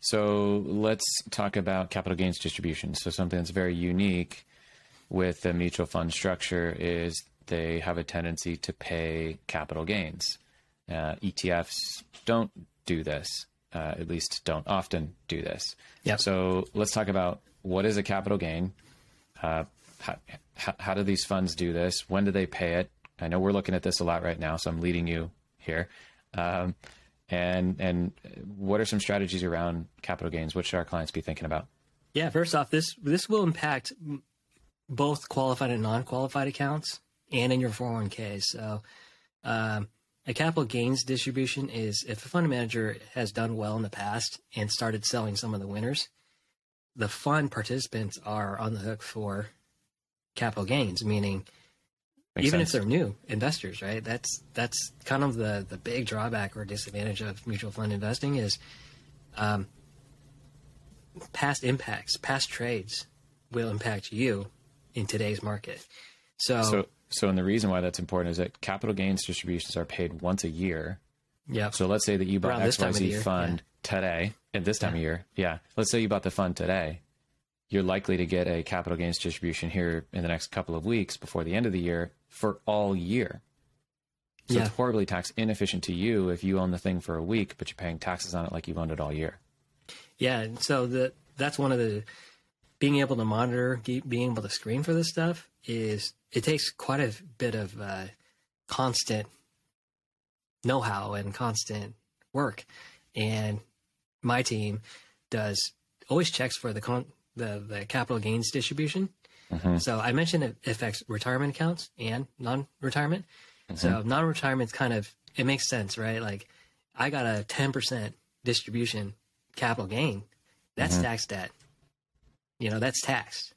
So let's talk about capital gains distribution. So something that's very unique with the mutual fund structure is they have a tendency to pay capital gains. Uh, ETFs don't do this, uh, at least don't often do this. Yep. So let's talk about what is a capital gain. Uh, how, how, do these funds do this? When do they pay it? I know we're looking at this a lot right now, so I'm leading you here. Um, and and what are some strategies around capital gains? What should our clients be thinking about? Yeah, first off, this this will impact both qualified and non-qualified accounts, and in your 401k. So, um, a capital gains distribution is if a fund manager has done well in the past and started selling some of the winners, the fund participants are on the hook for capital gains, meaning Makes even sense. if they're new investors, right? That's that's kind of the the big drawback or disadvantage of mutual fund investing is um, past impacts, past trades will impact you in today's market. So, so, so, and the reason why that's important is that capital gains distributions are paid once a year. Yeah. So let's say that you bought XYZ fund yeah. today at this time yeah. of year. Yeah. Let's say you bought the fund today you're likely to get a capital gains distribution here in the next couple of weeks before the end of the year for all year. So yeah. it's horribly tax inefficient to you if you own the thing for a week, but you're paying taxes on it like you've owned it all year. Yeah, and so the that's one of the being able to monitor, being able to screen for this stuff is it takes quite a bit of uh, constant know-how and constant work, and my team does always checks for the con- the the capital gains distribution. Mm-hmm. So I mentioned it affects retirement accounts and non-retirement. Mm-hmm. So non-retirement kind of it makes sense, right? Like I got a ten percent distribution capital gain. That's mm-hmm. tax debt. You know, that's taxed.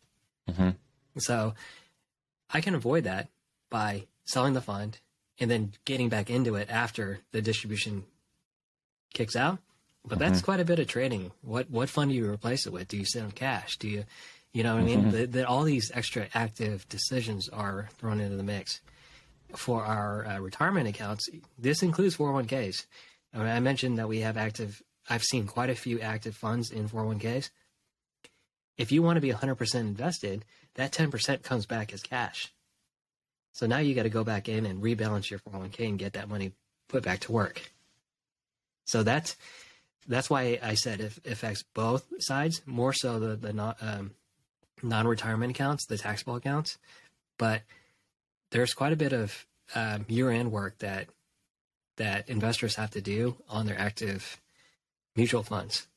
Mm-hmm. So I can avoid that by selling the fund and then getting back into it after the distribution kicks out. But mm-hmm. that's quite a bit of trading. What what fund do you replace it with? Do you sit on cash? Do you, you know what mm-hmm. I mean? That, that all these extra active decisions are thrown into the mix. For our uh, retirement accounts, this includes 401ks. I, mean, I mentioned that we have active. I've seen quite a few active funds in 401ks. If you want to be 100% invested, that 10% comes back as cash. So now you got to go back in and rebalance your 401k and get that money put back to work. So that's that's why I said it affects both sides more so the the not um, non-retirement accounts, the taxable accounts, but there's quite a bit of um, year-end work that that investors have to do on their active mutual funds.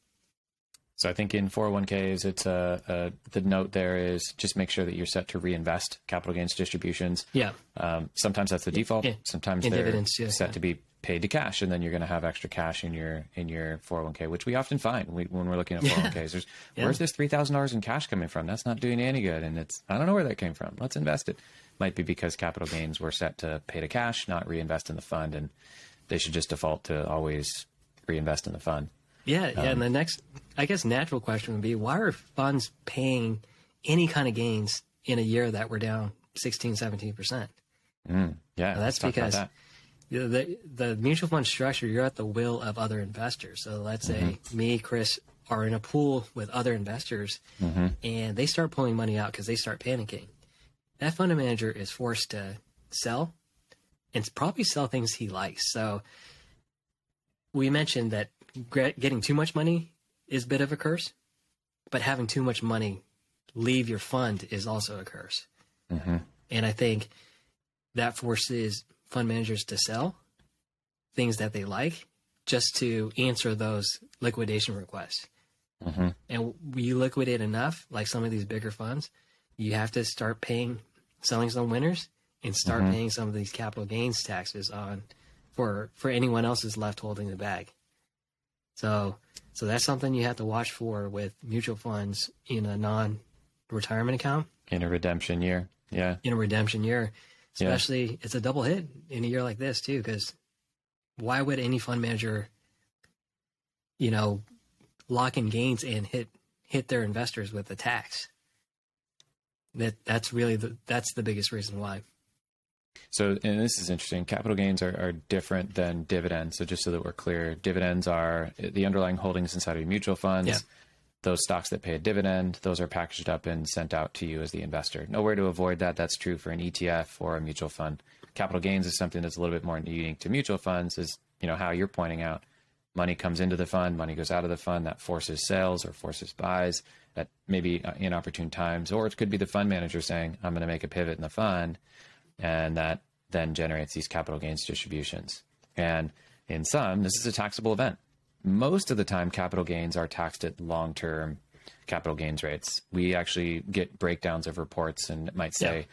So I think in 401ks, it's a, a, the note there is just make sure that you're set to reinvest capital gains distributions. Yeah. Um, sometimes that's the default. Yeah. Sometimes they're dividends, yeah, set yeah. to be paid to cash, and then you're going to have extra cash in your in your 401k, which we often find we, when we're looking at 401ks. There's Yeah. where's this three thousand dollars in cash coming from? That's not doing any good, and it's I don't know where that came from. Let's invest it. Might be because capital gains were set to pay to cash, not reinvest in the fund, and they should just default to always reinvest in the fund. Yeah, yeah. Um, and the next, I guess, natural question would be why are funds paying any kind of gains in a year that we're down 16, 17%? Yeah, that's let's talk about because that. The, the, the mutual fund structure, you're at the will of other investors. So let's say Mm-hmm. me, Chris, are in a pool with other investors Mm-hmm. and they start pulling money out because they start panicking. That fund manager is forced to sell and probably sell things he likes. So we mentioned that getting too much money is a bit of a curse, but having too much money leave your fund is also a curse. And I think that forces fund managers to sell things that they like just to answer those liquidation requests. Mm-hmm. And you liquidate enough, like some of these bigger funds, you have to start paying, selling some winners, and start mm-hmm. paying some of these capital gains taxes on for for anyone else who's left holding the bag. So so that's something you have to watch for with mutual funds in a non-retirement account in a redemption year. Yeah. in a redemption year. Yeah. Especially, it's a double hit in a year like this too. Because why would any fund manager, you know, lock in gains and hit hit their investors with a tax? That that's really the that's the biggest reason why. So, and this is interesting. Capital gains are, are different than dividends. So, just so that we're clear, dividends are the underlying holdings inside of your mutual funds. Yeah. Those stocks that pay a dividend, those are packaged up and sent out to you as the investor. Nowhere to avoid that. That's true for an ETF or a mutual fund. Capital gains is something that's a little bit more unique to mutual funds. Is you know how you're pointing out, money comes into the fund, money goes out of the fund. That forces sales or forces buys at maybe uh, inopportune times, or it could be the fund manager saying, "I'm going to make a pivot in the fund." and that then generates these capital gains distributions. And in some, this is a taxable event. Most of the time, capital gains are taxed at long term capital gains rates. We actually get breakdowns of reports and it might say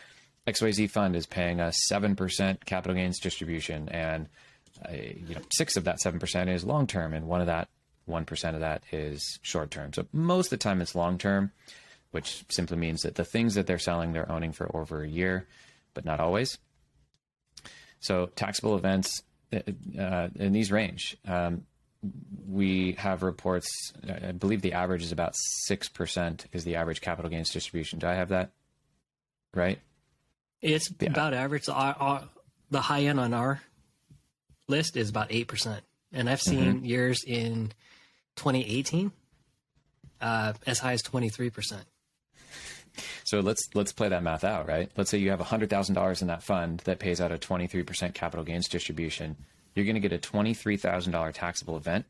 XYZ fund is paying us 7% capital gains distribution, and uh, you know, six of that 7% is long term, and one of that 1% of that is short term. So most of the time, it's long term, which simply means that the things that they're selling, they're owning for over a year but not always. So taxable events uh, in these range. Um, we have reports. I believe the average is about six percent is the average capital gains distribution. Do I have that right? It's about average. The high end on our list is about eight percent, and I've seen years in 2018 uh, as high as 23 percent. So let's let's play that math out, right? Let's say you have hundred thousand dollars in that fund that pays out a twenty three percent capital gains distribution. You're going to get a twenty three thousand dollar taxable event.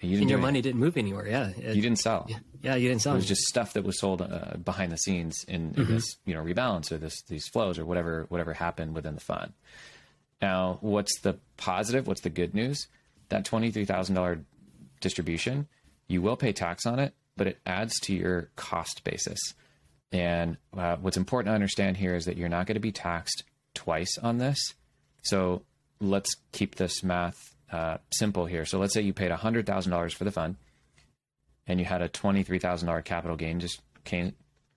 And you didn't And your money didn't move anywhere. Yeah, It. You didn't sell. Yeah, you didn't sell. It was just stuff that was sold uh, behind the scenes in, in this, you know, rebalance or this these flows or whatever whatever happened within the fund. Now, what's the positive? What's the good news? That twenty three thousand dollar distribution, you will pay tax on it, but it adds to your cost basis. And uh, what's important to understand here is that you're not going to be taxed twice on this. So let's keep this math uh, simple here. So let's say you paid hundred thousand dollars for the fund and you had a twenty-three thousand dollar capital gain just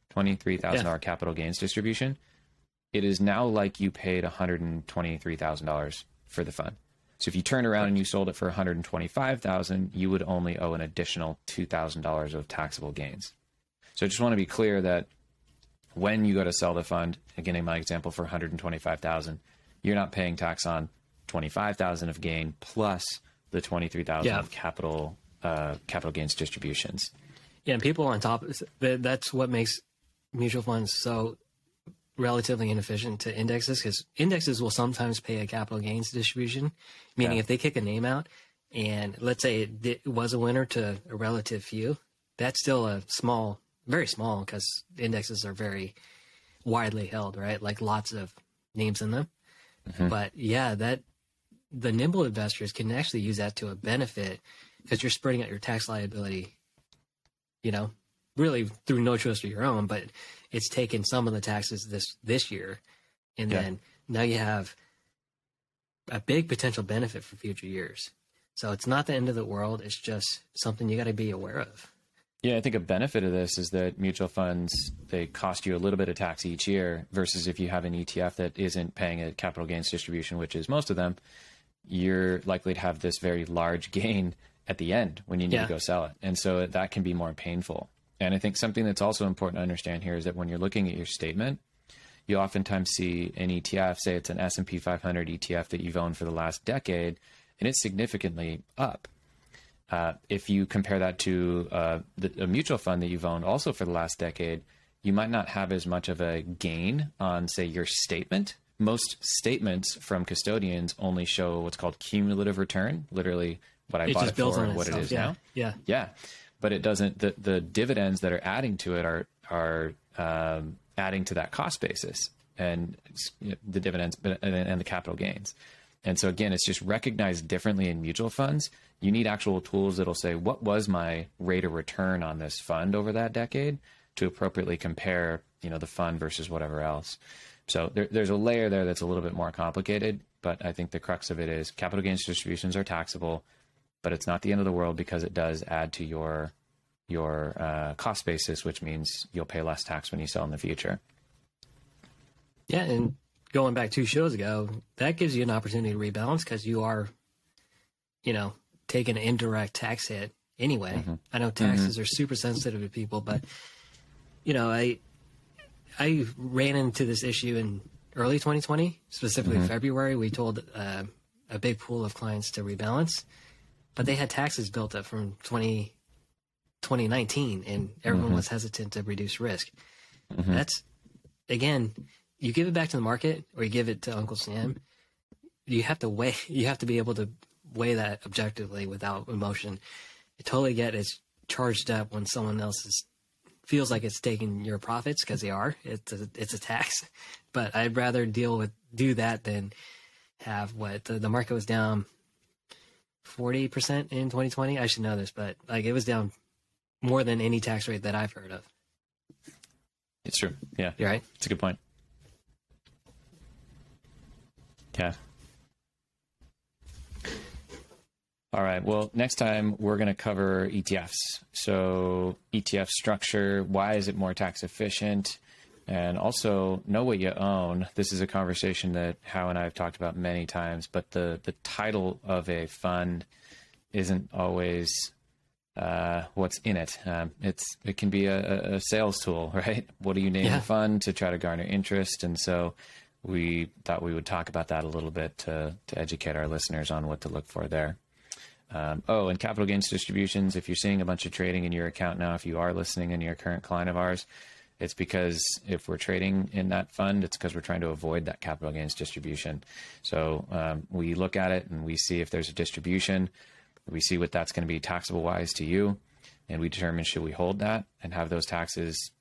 twenty-three thousand dollar capital gains distribution. It is now like you paid one hundred and twenty-three thousand dollars for the fund. So if you turned around and you sold it for one hundred and twenty-five thousand, you would only owe an additional two thousand dollars of taxable gains. So I just want to be clear that when you go to sell the fund, again in my example for one hundred and twenty-five thousand, you're not paying tax on twenty-five thousand of gain plus the twenty-three thousand Yeah. of capital uh, capital gains distributions. Yeah, and people on top. That's what makes mutual funds so relatively inefficient to indexes because indexes will sometimes pay a capital gains distribution, meaning Yeah. if they kick a name out and let's say it, di- was a winner to a relative few, that's still a small very small because indexes are very widely held, right? Like lots of names in them. But yeah, that the nimble investors can actually use that to a benefit because you're spreading out your tax liability, you know, really through no choice of your own, but it's taken some of the taxes this this year. And Yeah. then now you have a big potential benefit for future years. So it's not the end of the world. It's just something you got to be aware of. Yeah, I think a benefit of this is that mutual funds they cost you a little bit of tax each year versus if you have an ETF that isn't paying a capital gains distribution, which is most of them, you're likely to have this very large gain at the end when you need Yeah. to go sell it. And so that can be more painful. And I think something that's also important to understand here is that when you're looking at your statement, you oftentimes see an ETF, say it's an S&P 500 ETF that you've owned for the last decade, and it's significantly up. Uh, if you compare that to uh, the, a mutual fund that you've owned also for the last decade, you might not have as much of a gain on, say, your statement. Most statements from custodians only show what's called cumulative return, literally what I It bought it for, and what itself. it is yeah. now. Yeah. Yeah, but it doesn't. The the dividends that are adding to it are are um, adding to that cost basis and you know, the dividends and the capital gains. And so again, it's just recognized differently in mutual funds. You need actual tools that'll say what was my rate of return on this fund over that decade to appropriately compare, you know, the fund versus whatever else. So there, there's a layer there that's a little bit more complicated, but I think the crux of it is capital gains distributions are taxable but it's not the end of the world because it does add to your your uh, cost basis, which means you'll pay less tax when you sell in the future. Yeah, and going back two shows ago, that gives you an opportunity to rebalance because you are, you know, taking an indirect tax hit anyway. I know taxes are super sensitive to people, but you know, I I ran into this issue in early 2020, specifically mm-hmm. February. We told uh, a big pool of clients to rebalance, but they had taxes built up from 20, 2019, and everyone mm-hmm. was hesitant to reduce risk. Mm-hmm. That's again, you give it back to the market or you give it to Uncle Sam. You have to weigh. You have to be able to weigh that objectively without emotion. I totally get it's charged up when someone else is feels like it's taking your profits because they are. It's a, it's a tax, but I'd rather deal with do that than have what the, the market was down forty percent in 2020. I should know this, but like it was down more than any tax rate that I've heard of. It's true. Yeah, You're right. it's a good point. Yeah. All right. Well, next time we're going to cover ETFs. So, ETF structure, why is it more tax efficient? And also, know what you own. This is a conversation that Hal and I have talked about many times, but the, the title of a fund isn't always uh, what's in it. Um, it's it can be a, a sales tool, right? What do you name Yeah. the fund to try to garner interest? And so we thought we would talk about that a little bit to to educate our listeners on what to look for there. Um, oh, and capital gains distributions. If you're seeing a bunch of trading in your account now, if you are listening and you're a current client of ours, it's because if we're trading in that fund, it's because we're trying to avoid that capital gains distribution. So um, we look at it and we see if there's a distribution. We see what that's going to be taxable wise to you, and we determine should we hold that and have those taxes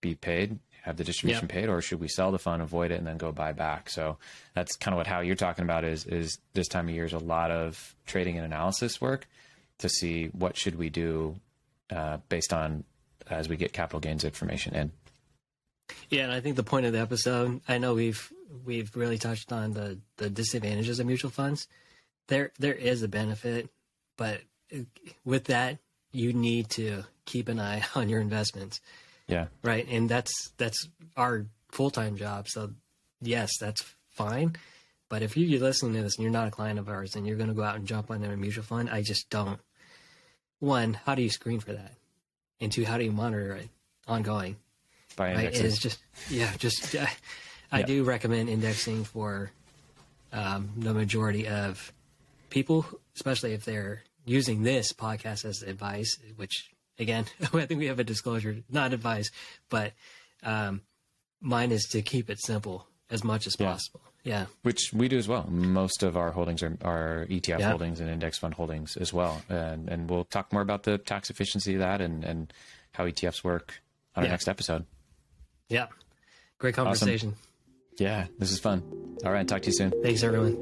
be paid, have the distribution Yep. paid, or should we sell the fund, avoid it, and then go buy back? So that's kind of what how you're talking about is is this time of year is a lot of trading and analysis work to see what should we do uh, based on as we get capital gains information in. Yeah, and I think the point of the episode, I know we've we've really touched on the the disadvantages of mutual funds. There there is a benefit, but with that, you need to keep an eye on your investments, Yeah, right? And that's that's our full time job. So yes, that's fine. But if you, you're listening to this and you're not a client of ours and you're going to go out and jump on a mutual fund, I just don't. One, how do you screen for that? And two, how do you monitor it ongoing? by right? It's just yeah, just uh, I Yeah. do recommend indexing for um, the majority of people, especially if they're using this podcast as advice. Which again, I think we have a disclosure, not advice, but um, mine is to keep it simple as much as Yeah. possible. Yeah, which we do as well. Most of our holdings are, are ETF Yeah. holdings and index fund holdings as well. And, and we'll talk more about the tax efficiency of that and, and how ETFs work on our next episode. Yeah. Great conversation. Yeah, this is fun. All right, talk to you soon. Thanks, everyone.